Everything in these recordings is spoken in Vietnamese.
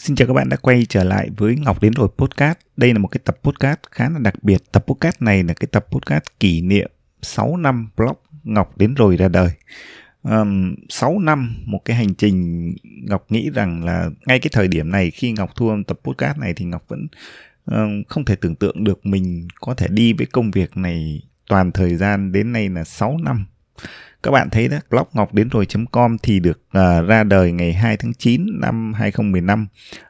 Xin chào các bạn đã quay trở lại với Ngọc đến rồi podcast. Đây là một cái tập podcast khá là đặc biệt. Tập podcast này là cái tập podcast kỷ niệm 6 năm blog Ngọc đến rồi ra đời. Um, 6 năm một cái hành trình Ngọc nghĩ rằng là ngay cái thời điểm này khi Ngọc thu âm tập podcast này thì Ngọc vẫn um, không thể tưởng tượng được mình có thể đi với công việc này toàn thời gian đến nay là 6 năm các bạn thấy đó blog ngọc đến rồi.com thì được uh, ra đời ngày 2 tháng 9 năm 2015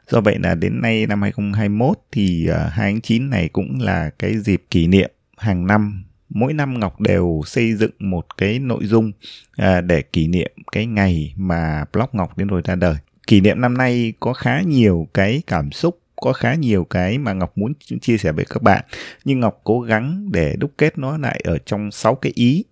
do vậy là đến nay năm 2021 thì à, uh, 2 tháng 9 này cũng là cái dịp kỷ niệm hàng năm. Mỗi năm ngọc đều xây dựng một cái nội dung uh, để kỷ niệm cái ngày mà blog ngọc đến rồi ra đời. Kỷ niệm năm nay có khá nhiều cái cảm xúc có khá nhiều cái mà Ngọc muốn chia sẻ với các bạn. Nhưng Ngọc cố gắng để đúc kết nó lại ở trong 6 cái ý.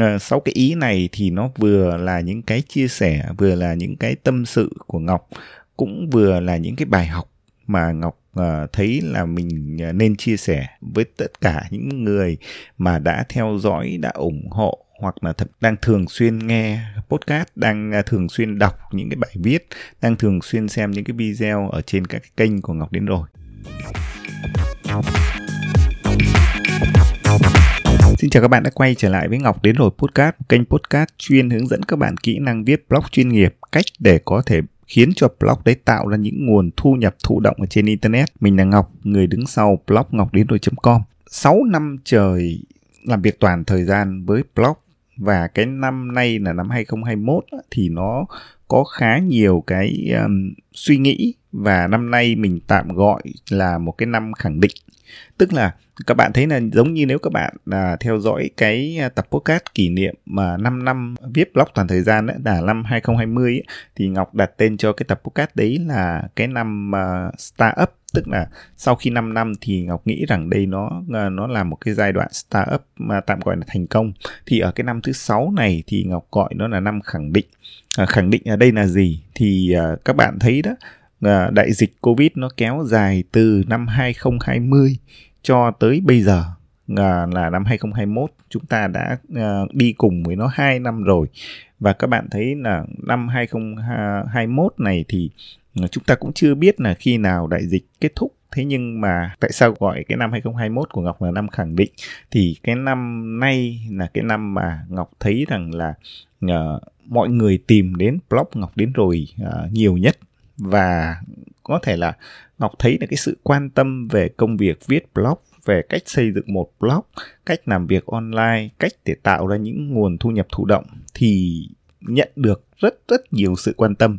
Ờ, sáu cái ý này thì nó vừa là những cái chia sẻ, vừa là những cái tâm sự của Ngọc, cũng vừa là những cái bài học mà Ngọc ờ, thấy là mình ờ, nên chia sẻ với tất cả những người mà đã theo dõi, đã ủng hộ hoặc là thật đang thường xuyên nghe podcast đang à, thường xuyên đọc những cái bài viết đang thường xuyên xem những cái video ở trên các cái kênh của Ngọc đến rồi Xin chào các bạn đã quay trở lại với Ngọc đến rồi podcast, kênh podcast chuyên hướng dẫn các bạn kỹ năng viết blog chuyên nghiệp, cách để có thể khiến cho blog đấy tạo ra những nguồn thu nhập thụ động ở trên internet. Mình là Ngọc, người đứng sau blog ngọc đến rồi.com. 6 năm trời làm việc toàn thời gian với blog và cái năm nay là năm 2021 thì nó có khá nhiều cái um, suy nghĩ. Và năm nay mình tạm gọi là một cái năm khẳng định. Tức là các bạn thấy là giống như nếu các bạn à, theo dõi cái à, tập podcast kỷ niệm mà 5 năm viết blog toàn thời gian ấy, là năm 2020 ấy, thì Ngọc đặt tên cho cái tập podcast đấy là cái năm uh, startup tức là sau khi 5 năm thì Ngọc nghĩ rằng đây nó à, nó là một cái giai đoạn startup mà tạm gọi là thành công. Thì ở cái năm thứ sáu này thì Ngọc gọi nó là năm khẳng định. À, khẳng định ở đây là gì? Thì à, các bạn thấy đó à, đại dịch Covid nó kéo dài từ năm 2020 cho tới bây giờ. Ờ, là năm 2021 chúng ta đã ờ, đi cùng với nó 2 năm rồi. Và các bạn thấy là năm 2021 này thì ờ, chúng ta cũng chưa biết là khi nào đại dịch kết thúc. Thế nhưng mà tại sao gọi cái năm 2021 của Ngọc là năm khẳng định? Thì cái năm nay là cái năm mà Ngọc thấy rằng là uh, mọi người tìm đến blog Ngọc đến rồi uh, nhiều nhất. Và có thể là Ngọc thấy là cái sự quan tâm về công việc viết blog về cách xây dựng một blog, cách làm việc online, cách để tạo ra những nguồn thu nhập thụ động thì nhận được rất rất nhiều sự quan tâm.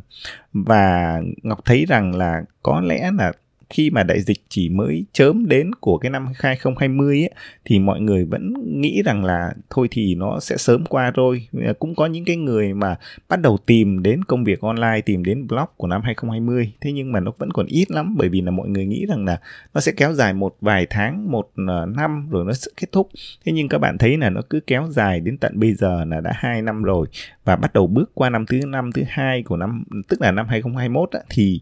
Và Ngọc thấy rằng là có lẽ là khi mà đại dịch chỉ mới chớm đến của cái năm 2020 ấy, thì mọi người vẫn nghĩ rằng là thôi thì nó sẽ sớm qua rồi. Cũng có những cái người mà bắt đầu tìm đến công việc online, tìm đến blog của năm 2020. Thế nhưng mà nó vẫn còn ít lắm bởi vì là mọi người nghĩ rằng là nó sẽ kéo dài một vài tháng, một à, năm rồi nó sẽ kết thúc. Thế nhưng các bạn thấy là nó cứ kéo dài đến tận bây giờ là đã hai năm rồi và bắt đầu bước qua năm thứ năm thứ hai của năm tức là năm 2021 á, thì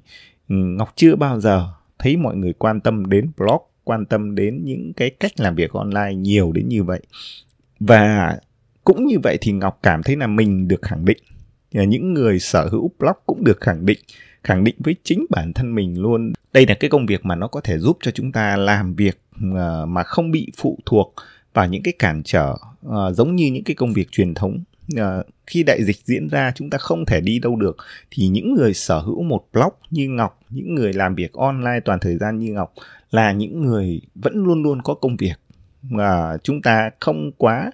ừ, Ngọc chưa bao giờ thấy mọi người quan tâm đến blog, quan tâm đến những cái cách làm việc online nhiều đến như vậy. Và cũng như vậy thì ngọc cảm thấy là mình được khẳng định. Những người sở hữu blog cũng được khẳng định khẳng định với chính bản thân mình luôn. Đây là cái công việc mà nó có thể giúp cho chúng ta làm việc ờ, mà không bị phụ thuộc vào những cái cản trở ờ, giống như những cái công việc truyền thống uh, khi đại dịch diễn ra chúng ta không thể đi đâu được. Thì những người sở hữu một blog như ngọc những người làm việc online toàn thời gian như ngọc là những người vẫn luôn luôn có công việc. Mà chúng ta không quá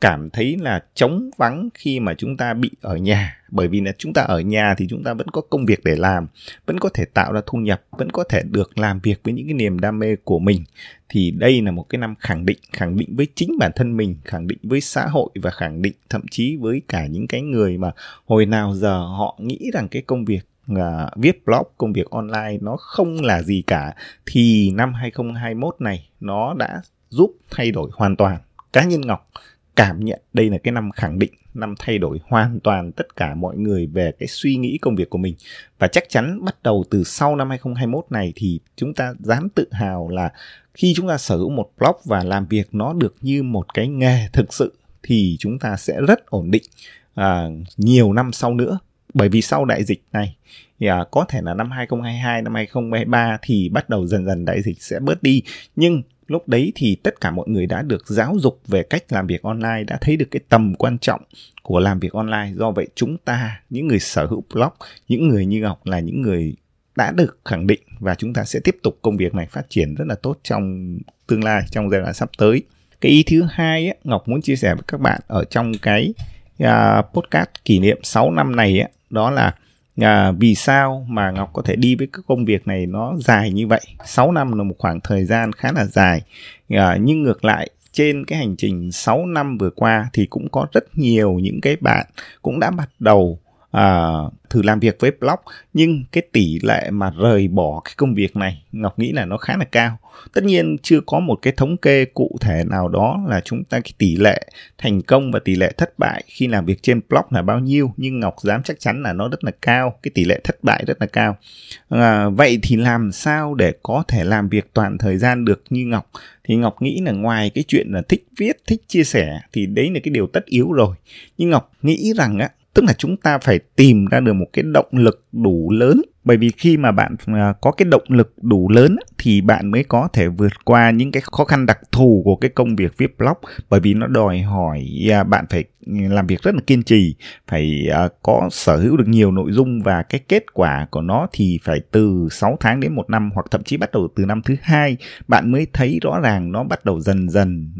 cảm thấy là trống vắng khi mà chúng ta bị ở nhà. Bởi vì là chúng ta ở nhà thì chúng ta vẫn có công việc để làm vẫn có thể tạo ra thu nhập vẫn có thể được làm việc với những cái niềm đam mê của mình. Thì đây là một cái năm khẳng định khẳng định với chính bản thân mình khẳng định với xã hội và khẳng định thậm chí với cả những cái người mà hồi nào giờ họ nghĩ rằng cái công việc uh, viết blog công việc online nó không là gì cả thì năm 2021 này nó đã giúp thay đổi hoàn toàn. Cá nhân Ngọc cảm nhận. Đây là cái năm khẳng định năm thay đổi hoàn toàn tất cả mọi người về cái suy nghĩ công việc của mình. Và chắc chắn bắt đầu từ sau năm 2021 này thì chúng ta dám tự hào là khi chúng ta sở hữu một blog và làm việc nó được như một cái nghề thực sự thì chúng ta sẽ rất ổn định. À, nhiều năm sau nữa bởi vì sau đại dịch này thì à, có thể là năm 2022 năm 2023 thì bắt đầu dần dần đại dịch sẽ bớt đi. Nhưng lúc đấy thì tất cả mọi người đã được giáo dục về cách làm việc online đã thấy được cái tầm quan trọng của làm việc online. Do vậy chúng ta những người sở hữu blog những người như ngọc là những người đã được khẳng định và chúng ta sẽ tiếp tục công việc này phát triển rất là tốt trong tương lai trong giai đoạn sắp tới. Cái ý thứ hai ấy, ngọc muốn chia sẻ với các bạn ở trong cái uh, podcast kỷ niệm 6 năm này ấy, đó là à, vì sao mà Ngọc có thể đi với cái công việc này nó dài như vậy? 6 năm là một khoảng thời gian khá là dài. À, nhưng ngược lại trên cái hành trình 6 năm vừa qua thì cũng có rất nhiều những cái bạn cũng đã bắt đầu à, thử làm việc với blog nhưng cái tỷ lệ mà rời bỏ cái công việc này Ngọc nghĩ là nó khá là cao. Tất nhiên chưa có một cái thống kê cụ thể nào đó là chúng ta cái tỷ lệ thành công và tỷ lệ thất bại khi làm việc trên blog là bao nhiêu nhưng Ngọc dám chắc chắn là nó rất là cao cái tỷ lệ thất bại rất là cao. À, vậy thì làm sao để có thể làm việc toàn thời gian được như Ngọc? Thì Ngọc nghĩ là ngoài cái chuyện là thích viết thích chia sẻ thì đấy là cái điều tất yếu rồi. Nhưng Ngọc nghĩ rằng á tức là chúng ta phải tìm ra được một cái động lực đủ lớn. Bởi vì khi mà bạn à, có cái động lực đủ lớn thì bạn mới có thể vượt qua những cái khó khăn đặc thù của cái công việc viết blog. Bởi vì nó đòi hỏi à, bạn phải ừ, làm việc rất là kiên trì, phải à, có sở hữu được nhiều nội dung và cái kết quả của nó thì phải từ 6 tháng đến một năm, hoặc thậm chí bắt đầu từ năm thứ hai, bạn mới thấy rõ ràng nó bắt đầu dần dần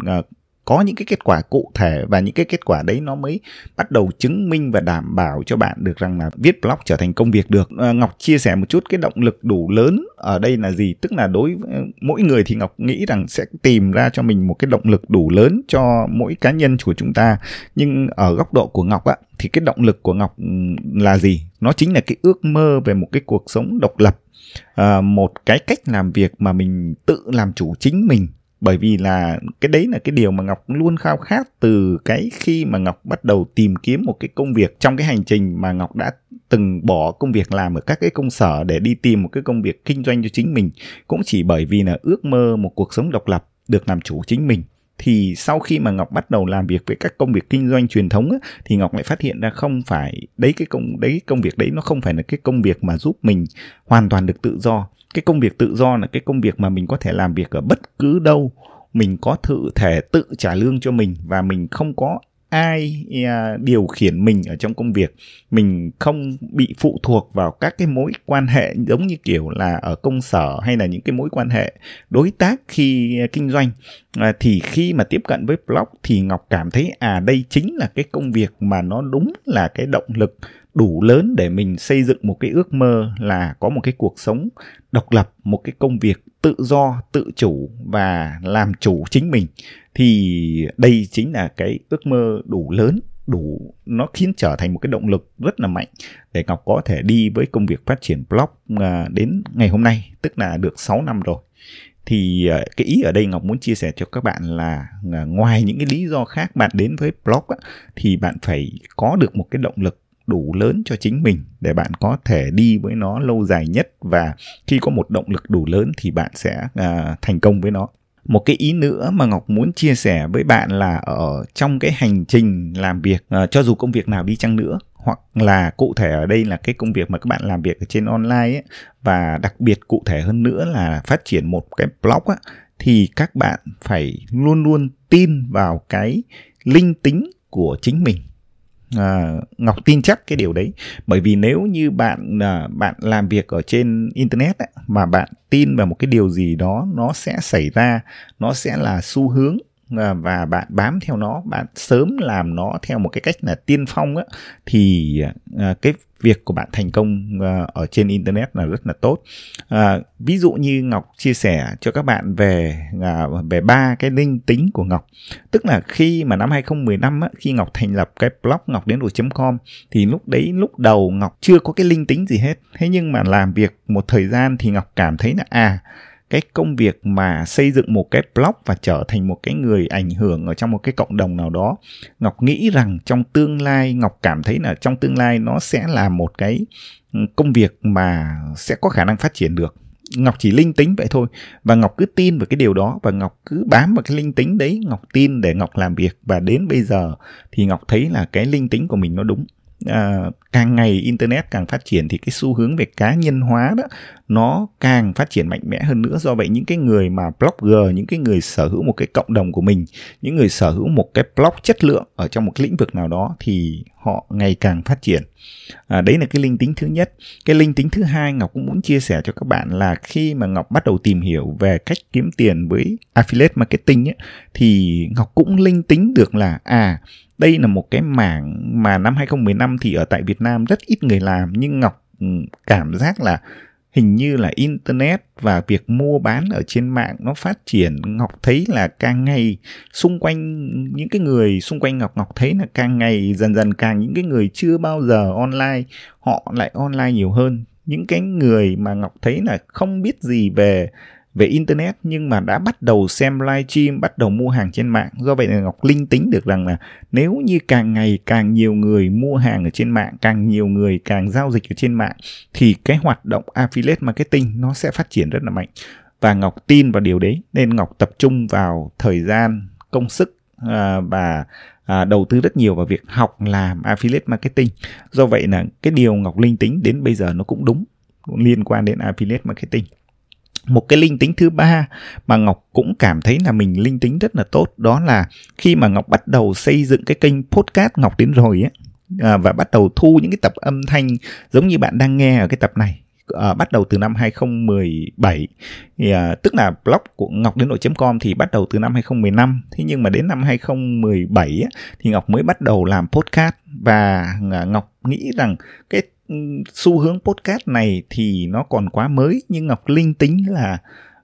có những cái kết quả cụ thể và những cái kết quả đấy nó mới bắt đầu chứng minh và đảm bảo cho bạn được rằng là viết blog trở thành công việc được. À, ngọc chia sẻ một chút cái động lực đủ lớn ở đây là gì? Tức là đối với ờ, mỗi người thì ngọc nghĩ rằng sẽ tìm ra cho mình một cái động lực đủ lớn cho mỗi cá nhân của chúng ta. Nhưng ở góc độ của ngọc á thì cái động lực của ngọc là gì? Nó chính là cái ước mơ về một cái cuộc sống độc lập. À, một cái cách làm việc mà mình tự làm chủ chính mình bởi vì là cái đấy là cái điều mà ngọc luôn khao khát từ cái khi mà ngọc bắt đầu tìm kiếm một cái công việc. Trong cái hành trình mà ngọc đã từng bỏ công việc làm ở các cái công sở để đi tìm một cái công việc kinh doanh cho chính mình cũng chỉ bởi vì là ước mơ một cuộc sống độc lập được làm chủ chính mình thì sau khi mà ngọc bắt đầu làm việc với các công việc kinh doanh truyền thống á, thì ngọc lại phát hiện ra không phải đấy cái công đấy công việc đấy nó không phải là cái công việc mà giúp mình hoàn toàn được tự do cái công việc tự do là cái công việc mà mình có thể làm việc ở bất cứ đâu. Mình có tự thể tự trả lương cho mình và mình không có ai à, điều khiển mình ở trong công việc, mình không bị phụ thuộc vào các cái mối quan hệ giống như kiểu là ở công sở hay là những cái mối quan hệ đối tác khi kinh doanh. À, thì khi mà tiếp cận với blog thì ngọc cảm thấy à đây chính là cái công việc mà nó đúng là cái động lực đủ lớn để mình xây dựng một cái ước mơ là có một cái cuộc sống độc lập, một cái công việc tự do, tự chủ và làm chủ chính mình, thì đây chính là cái ước mơ đủ lớn, đủ, nó khiến trở thành một cái động lực rất là mạnh để Ngọc có thể đi với công việc phát triển blog à, đến ngày hôm nay, tức là được 6 năm rồi. Thì à, cái ý ở đây Ngọc muốn chia sẻ cho các bạn là à, ngoài những cái lý do khác bạn đến với blog thì bạn phải có được một cái động lực đủ lớn cho chính mình để bạn có thể đi với nó lâu dài nhất. Và khi có một động lực đủ lớn thì bạn sẽ uh, thành công với nó. Một cái ý nữa mà ngọc muốn chia sẻ với bạn là ở trong cái hành trình làm việc uh, cho dù công việc nào đi chăng nữa hoặc là cụ thể ở đây là cái công việc mà các bạn làm việc ở trên online ấy, và đặc biệt cụ thể hơn nữa là phát triển một cái blog á, thì các bạn phải luôn luôn tin vào cái linh tính của chính mình à, ngọc tin chắc cái điều đấy. Bởi vì nếu như bạn à, bạn làm việc ở trên internet ấy, mà bạn tin vào một cái điều gì đó nó sẽ xảy ra nó sẽ là xu hướng à, và bạn bám theo nó bạn sớm làm nó theo một cái cách là tiên phong á thì à, cái việc của bạn thành công ờ, ở trên internet là rất là tốt. À, ví dụ như ngọc chia sẻ cho các bạn về à, về ba cái linh tính của ngọc. Tức là khi mà năm 2015 á, khi ngọc thành lập cái blog ngọc đến com thì lúc đấy lúc đầu ngọc chưa có cái linh tính gì hết. Thế nhưng mà làm việc một thời gian thì ngọc cảm thấy là à cái công việc mà xây dựng một cái blog và trở thành một cái người ảnh hưởng ở trong một cái cộng đồng nào đó, ngọc nghĩ rằng trong tương lai, ngọc cảm thấy là trong tương lai nó sẽ là một cái ừ, công việc mà sẽ có khả năng phát triển được. Ngọc chỉ linh tính vậy thôi và ngọc cứ tin vào cái điều đó và ngọc cứ bám vào cái linh tính đấy, ngọc tin để ngọc làm việc và đến bây giờ thì ngọc thấy là cái linh tính của mình nó đúng à, càng ngày internet càng phát triển thì cái xu hướng về cá nhân hóa đó nó càng phát triển mạnh mẽ hơn nữa do vậy những cái người mà blogger những cái người sở hữu một cái cộng đồng của mình những người sở hữu một cái blog chất lượng ở trong một cái lĩnh vực nào đó thì họ ngày càng phát triển. À, đấy là cái linh tính thứ nhất. Cái linh tính thứ hai ngọc cũng muốn chia sẻ cho các bạn là khi mà ngọc bắt đầu tìm hiểu về cách kiếm tiền với affiliate marketing ấy, thì ngọc cũng linh tính được là à đây là một cái mảng mà năm 2015 thì ở tại Việt Nam rất ít người làm nhưng Ngọc ừ, cảm giác là hình như là internet và việc mua bán ở trên mạng nó phát triển. Ngọc thấy là càng ngày xung quanh những cái người xung quanh ngọc ngọc thấy là càng ngày dần dần càng những cái người chưa bao giờ online, họ lại online nhiều hơn. Những cái người mà ngọc thấy là không biết gì về về internet nhưng mà đã bắt đầu xem livestream bắt đầu mua hàng trên mạng. Do vậy là ngọc linh tính được rằng là nếu như càng ngày càng nhiều người mua hàng ở trên mạng càng nhiều người càng giao dịch ở trên mạng thì cái hoạt động affiliate marketing nó sẽ phát triển rất là mạnh. Và ngọc tin vào điều đấy nên ngọc tập trung vào thời gian công sức à, và à, đầu tư rất nhiều vào việc học làm affiliate marketing. Do vậy là cái điều ngọc linh tính đến bây giờ nó cũng đúng liên quan đến affiliate marketing một cái linh tính thứ ba mà ngọc cũng cảm thấy là mình linh tính rất là tốt đó là khi mà ngọc bắt đầu xây dựng cái kênh podcast ngọc đến rồi ấy à, và bắt đầu thu những cái tập âm thanh giống như bạn đang nghe ở cái tập này à, bắt đầu từ năm 2017 thì, à, tức là blog của ngọc đến nội.com thì bắt đầu từ năm 2015 thế nhưng mà đến năm 2017 á, thì ngọc mới bắt đầu làm podcast. Và à, ngọc nghĩ rằng cái xu hướng podcast này thì nó còn quá mới nhưng ngọc linh tính là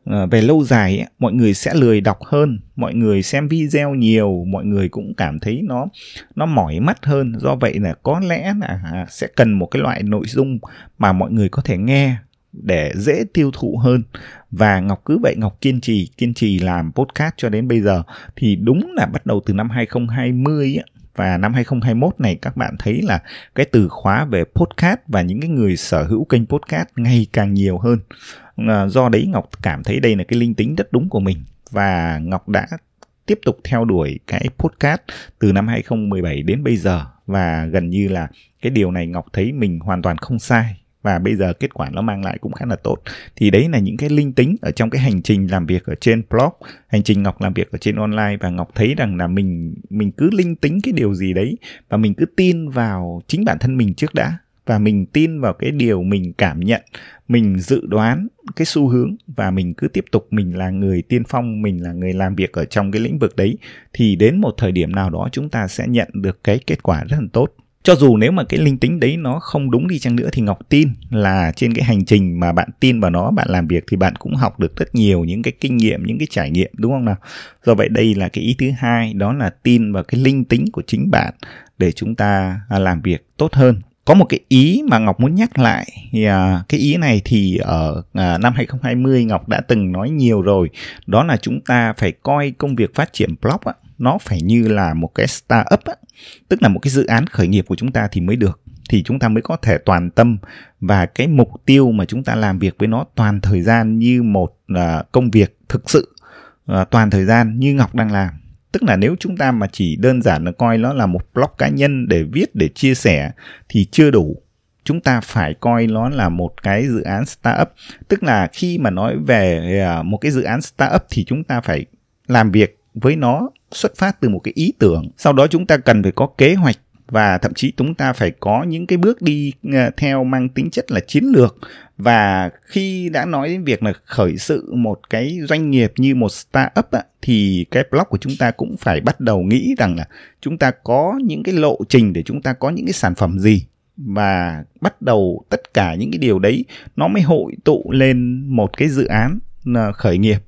ờ, về lâu dài mọi người sẽ lười đọc hơn mọi người xem video nhiều mọi người cũng cảm thấy nó nó mỏi mắt hơn. Do vậy là có lẽ là à, sẽ cần một cái loại nội dung mà mọi người có thể nghe để dễ tiêu thụ hơn. Và ngọc cứ vậy ngọc kiên trì kiên trì làm podcast cho đến bây giờ. Thì đúng là bắt đầu từ năm 2020 ấy, và năm 2021 này các bạn thấy là cái từ khóa về podcast và những cái người sở hữu kênh podcast ngày càng nhiều hơn. À, do đấy ngọc cảm thấy đây là cái linh tính rất đúng của mình. Và ngọc đã tiếp tục theo đuổi cái podcast từ năm 2017 đến bây giờ. Và gần như là cái điều này ngọc thấy mình hoàn toàn không sai và bây giờ kết quả nó mang lại cũng khá là tốt. Thì đấy là những cái linh tính ở trong cái hành trình làm việc ở trên blog, hành trình ngọc làm việc ở trên online. Và ngọc thấy rằng là mình mình cứ linh tính cái điều gì đấy và mình cứ tin vào chính bản thân mình trước đã. Và mình tin vào cái điều mình cảm nhận, mình dự đoán cái xu hướng và mình cứ tiếp tục mình là người tiên phong, mình là người làm việc ở trong cái lĩnh vực đấy, thì đến một thời điểm nào đó chúng ta sẽ nhận được cái kết quả rất là tốt cho dù nếu mà cái linh tính đấy nó không đúng đi chăng nữa thì ngọc tin là trên cái hành trình mà bạn tin vào nó bạn làm việc thì bạn cũng học được rất nhiều những cái kinh nghiệm những cái trải nghiệm đúng không nào? Do vậy đây là cái ý thứ hai đó là tin vào cái linh tính của chính bạn để chúng ta à, làm việc tốt hơn. Có một cái ý mà Ngọc muốn nhắc lại thì à, cái ý này thì ở à, năm 2020 Ngọc đã từng nói nhiều rồi. Đó là chúng ta phải coi công việc phát triển blog á, nó phải như là một cái startup á, tức là một cái dự án khởi nghiệp của chúng ta thì mới được thì chúng ta mới có thể toàn tâm và cái mục tiêu mà chúng ta làm việc với nó toàn thời gian như một uh, công việc thực sự uh, toàn thời gian như Ngọc đang làm. Tức là nếu chúng ta mà chỉ đơn giản là coi nó là một blog cá nhân để viết để chia sẻ thì chưa đủ. Chúng ta phải coi nó là một cái dự án startup. Tức là khi mà nói về à, một cái dự án startup thì chúng ta phải làm việc với nó xuất phát từ một cái ý tưởng. Sau đó chúng ta cần phải có kế hoạch và thậm chí chúng ta phải có những cái bước đi ờ, theo mang tính chất là chiến lược. Và khi đã nói đến việc là khởi sự một cái doanh nghiệp như một startup á, thì cái blog của chúng ta cũng phải bắt đầu nghĩ rằng là chúng ta có những cái lộ trình để chúng ta có những cái sản phẩm gì. Và bắt đầu tất cả những cái điều đấy nó mới hội tụ lên một cái dự án ờ, khởi nghiệp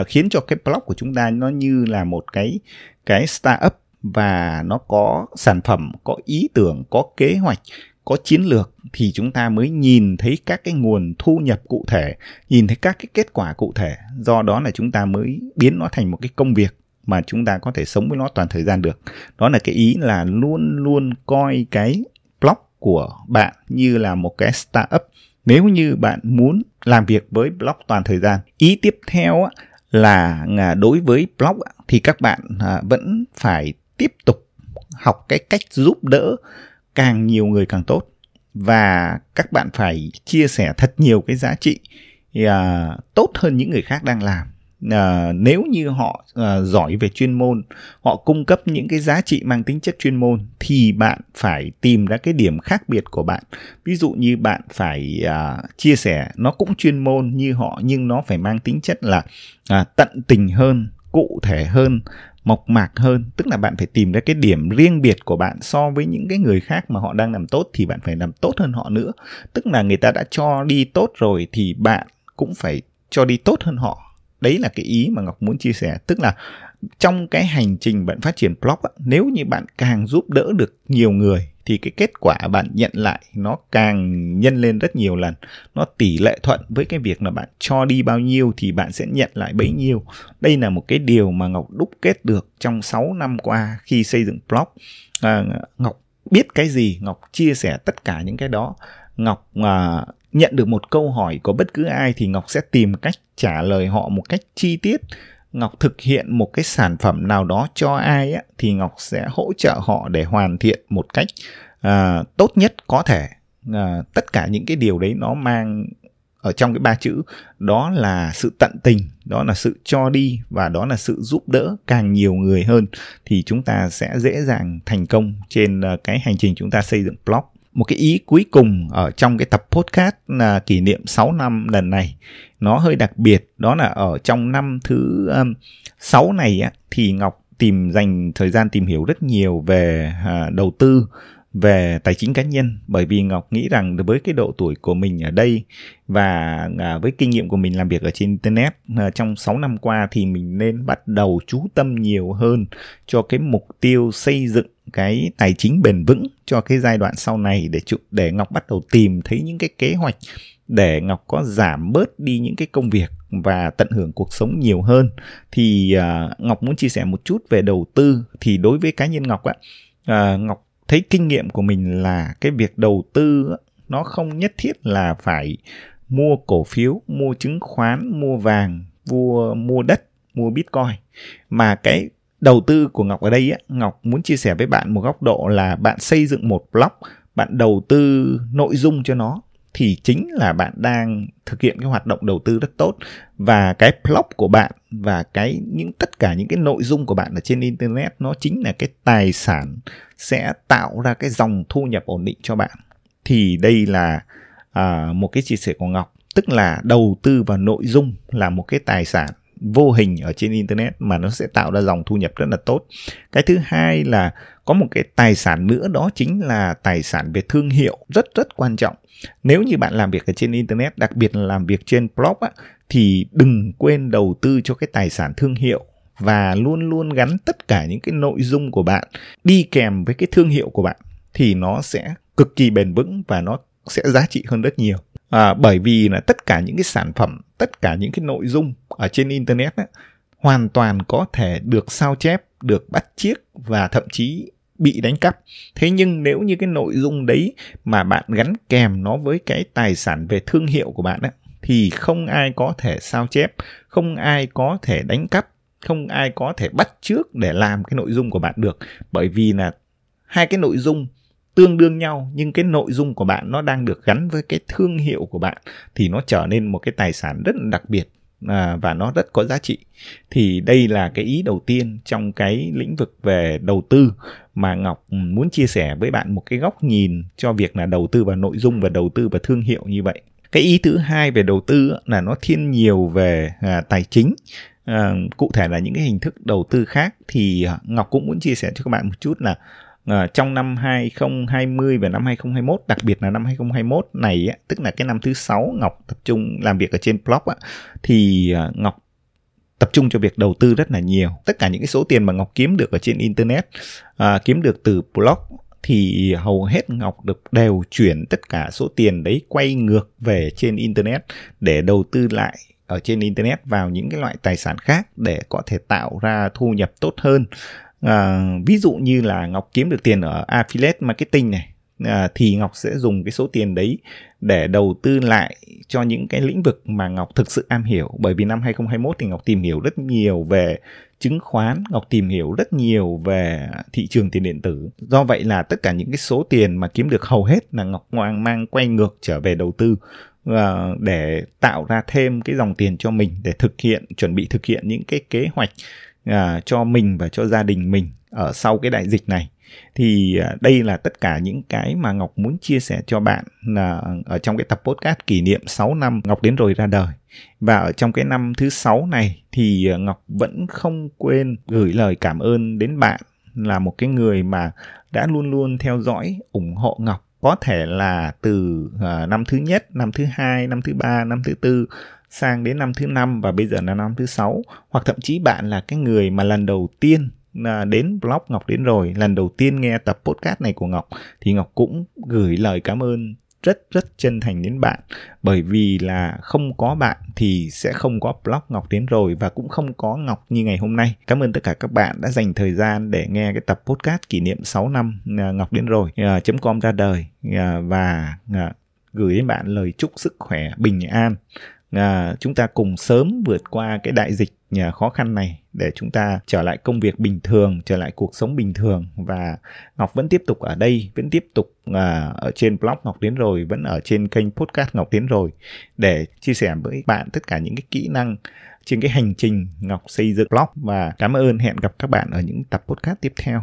uh, khiến cho cái blog của chúng ta nó như là một cái cái startup và nó có sản phẩm có ý tưởng có kế hoạch có chiến lược thì chúng ta mới nhìn thấy các cái nguồn thu nhập cụ thể nhìn thấy các cái kết quả cụ thể. Do đó là chúng ta mới biến nó thành một cái công việc mà chúng ta có thể sống với nó toàn thời gian được. Đó là cái ý là luôn luôn coi cái blog của bạn như là một cái startup. Nếu như bạn muốn làm việc với blog toàn thời gian ý tiếp theo là à, đối với blog thì các bạn à, vẫn phải tiếp tục học cái cách giúp đỡ càng nhiều người càng tốt. Và các bạn phải chia sẻ thật nhiều cái giá trị uh, tốt hơn những người khác đang làm à, nếu như họ à, giỏi về chuyên môn họ cung cấp những cái giá trị mang tính chất chuyên môn thì bạn phải tìm ra cái điểm khác biệt của bạn. Ví dụ như bạn phải à, chia sẻ nó cũng chuyên môn như họ nhưng nó phải mang tính chất là à, tận tình hơn cụ thể hơn mộc mạc hơn. Tức là bạn phải tìm ra cái điểm riêng biệt của bạn so với những cái người khác mà họ đang làm tốt thì bạn phải làm tốt hơn họ nữa. Tức là người ta đã cho đi tốt rồi thì bạn cũng phải cho đi tốt hơn họ đấy là cái ý mà ngọc muốn chia sẻ. Tức là trong cái hành trình bạn phát triển blog nếu như bạn càng giúp đỡ được nhiều người thì cái kết quả bạn nhận lại nó càng nhân lên rất nhiều lần. Nó tỷ lệ thuận với cái việc là bạn cho đi bao nhiêu thì bạn sẽ nhận lại bấy nhiêu. Đây là một cái điều mà ngọc đúc kết được trong 6 năm qua khi xây dựng blog. À, ngọc biết cái gì ngọc chia sẻ tất cả những cái đó. Ngọc à, nhận được một câu hỏi của bất cứ ai thì ngọc sẽ tìm cách trả lời họ một cách chi tiết. Ngọc thực hiện một cái sản phẩm nào đó cho ai á, thì ngọc sẽ hỗ trợ họ để hoàn thiện một cách à, tốt nhất có thể. À, tất cả những cái điều đấy nó mang ở trong cái ba chữ. Đó là sự tận tình đó là sự cho đi và đó là sự giúp đỡ càng nhiều người hơn thì chúng ta sẽ dễ dàng thành công trên à, cái hành trình chúng ta xây dựng blog một cái ý cuối cùng ở trong cái tập podcast là kỷ niệm 6 năm lần này. Nó hơi đặc biệt đó là ở trong năm thứ um, 6 này á, thì Ngọc tìm dành thời gian tìm hiểu rất nhiều về à, đầu tư về tài chính cá nhân bởi vì Ngọc nghĩ rằng với cái độ tuổi của mình ở đây và à, với kinh nghiệm của mình làm việc ở trên internet à, trong 6 năm qua thì mình nên bắt đầu chú tâm nhiều hơn cho cái mục tiêu xây dựng cái tài chính bền vững cho cái giai đoạn sau này để để Ngọc bắt đầu tìm thấy những cái kế hoạch để Ngọc có giảm bớt đi những cái công việc và tận hưởng cuộc sống nhiều hơn. Thì uh, Ngọc muốn chia sẻ một chút về đầu tư. Thì đối với cá nhân Ngọc ạ uh, Ngọc thấy kinh nghiệm của mình là cái việc đầu tư nó không nhất thiết là phải mua cổ phiếu mua chứng khoán mua vàng mua mua đất mua bitcoin. Mà cái đầu tư của ngọc ở đây á, ngọc muốn chia sẻ với bạn một góc độ là bạn xây dựng một blog bạn đầu tư nội dung cho nó thì chính là bạn đang thực hiện cái hoạt động đầu tư rất tốt. Và cái blog của bạn và cái những tất cả những cái nội dung của bạn ở trên internet nó chính là cái tài sản sẽ tạo ra cái dòng thu nhập ổn định cho bạn. Thì đây là à, một cái chia sẻ của ngọc. Tức là đầu tư vào nội dung là một cái tài sản vô hình ở trên internet mà nó sẽ tạo ra dòng thu nhập rất là tốt. Cái thứ hai là có một cái tài sản nữa đó chính là tài sản về thương hiệu rất rất quan trọng. Nếu như bạn làm việc ở trên internet đặc biệt là làm việc trên blog á, thì đừng quên đầu tư cho cái tài sản thương hiệu và luôn luôn gắn tất cả những cái nội dung của bạn đi kèm với cái thương hiệu của bạn thì nó sẽ cực kỳ bền vững và nó sẽ giá trị hơn rất nhiều. À, bởi vì là tất cả những cái sản phẩm tất cả những cái nội dung ở trên internet á, hoàn toàn có thể được sao chép được bắt chiếc và thậm chí bị đánh cắp. Thế nhưng nếu như cái nội dung đấy mà bạn gắn kèm nó với cái tài sản về thương hiệu của bạn á, thì không ai có thể sao chép không ai có thể đánh cắp không ai có thể bắt trước để làm cái nội dung của bạn được. Bởi vì là hai cái nội dung tương đương nhau nhưng cái nội dung của bạn nó đang được gắn với cái thương hiệu của bạn thì nó trở nên một cái tài sản rất là đặc biệt à, và nó rất có giá trị. Thì đây là cái ý đầu tiên trong cái lĩnh vực về đầu tư mà ngọc muốn chia sẻ với bạn một cái góc nhìn cho việc là đầu tư vào nội dung và đầu tư vào thương hiệu như vậy. Cái ý thứ hai về đầu tư là nó thiên nhiều về à, tài chính. À, cụ thể là những cái hình thức đầu tư khác thì ngọc cũng muốn chia sẻ cho các bạn một chút là à, trong năm 2020 và năm 2021 đặc biệt là năm 2021 này á, tức là cái năm thứ sáu Ngọc tập trung làm việc ở trên blog á, thì à, Ngọc tập trung cho việc đầu tư rất là nhiều. Tất cả những cái số tiền mà Ngọc kiếm được ở trên internet à, kiếm được từ blog thì hầu hết Ngọc được đều chuyển tất cả số tiền đấy quay ngược về trên internet để đầu tư lại ở trên internet vào những cái loại tài sản khác để có thể tạo ra thu nhập tốt hơn à, ví dụ như là ngọc kiếm được tiền ở affiliate marketing này à, thì ngọc sẽ dùng cái số tiền đấy để đầu tư lại cho những cái lĩnh vực mà ngọc thực sự am hiểu. Bởi vì năm 2021 thì ngọc tìm hiểu rất nhiều về chứng khoán ngọc tìm hiểu rất nhiều về thị trường tiền điện tử. Do vậy là tất cả những cái số tiền mà kiếm được hầu hết là ngọc ngoan mang quay ngược trở về đầu tư ờ, để tạo ra thêm cái dòng tiền cho mình để thực hiện chuẩn bị thực hiện những cái kế hoạch à, cho mình và cho gia đình mình ở sau cái đại dịch này. Thì à, đây là tất cả những cái mà Ngọc muốn chia sẻ cho bạn là ở trong cái tập podcast kỷ niệm 6 năm Ngọc đến rồi ra đời. Và ở trong cái năm thứ sáu này thì à, Ngọc vẫn không quên gửi lời cảm ơn đến bạn là một cái người mà đã luôn luôn theo dõi ủng hộ Ngọc. Có thể là từ uh, năm thứ nhất, năm thứ hai, năm thứ ba, năm thứ tư sang đến năm thứ năm và bây giờ là năm thứ sáu. Hoặc thậm chí bạn là cái người mà lần đầu tiên à, đến blog Ngọc đến rồi lần đầu tiên nghe tập podcast này của Ngọc thì Ngọc cũng gửi lời cảm ơn rất rất chân thành đến bạn. Bởi vì là không có bạn thì sẽ không có blog Ngọc đến rồi và cũng không có Ngọc như ngày hôm nay. Cảm ơn tất cả các bạn đã dành thời gian để nghe cái tập podcast kỷ niệm 6 năm à, Ngọc đến rồi à, .com ra đời à, và gửi đến bạn lời chúc sức khỏe bình an à, chúng ta cùng sớm vượt qua cái đại dịch nhà khó khăn này để chúng ta trở lại công việc bình thường trở lại cuộc sống bình thường. Và ngọc vẫn tiếp tục ở đây vẫn tiếp tục à, ở trên blog ngọc tiến rồi vẫn ở trên kênh podcast ngọc tiến rồi để chia sẻ với bạn tất cả những cái kỹ năng trên cái hành trình ngọc xây dựng blog. Và cảm ơn hẹn gặp các bạn ở những tập podcast tiếp theo.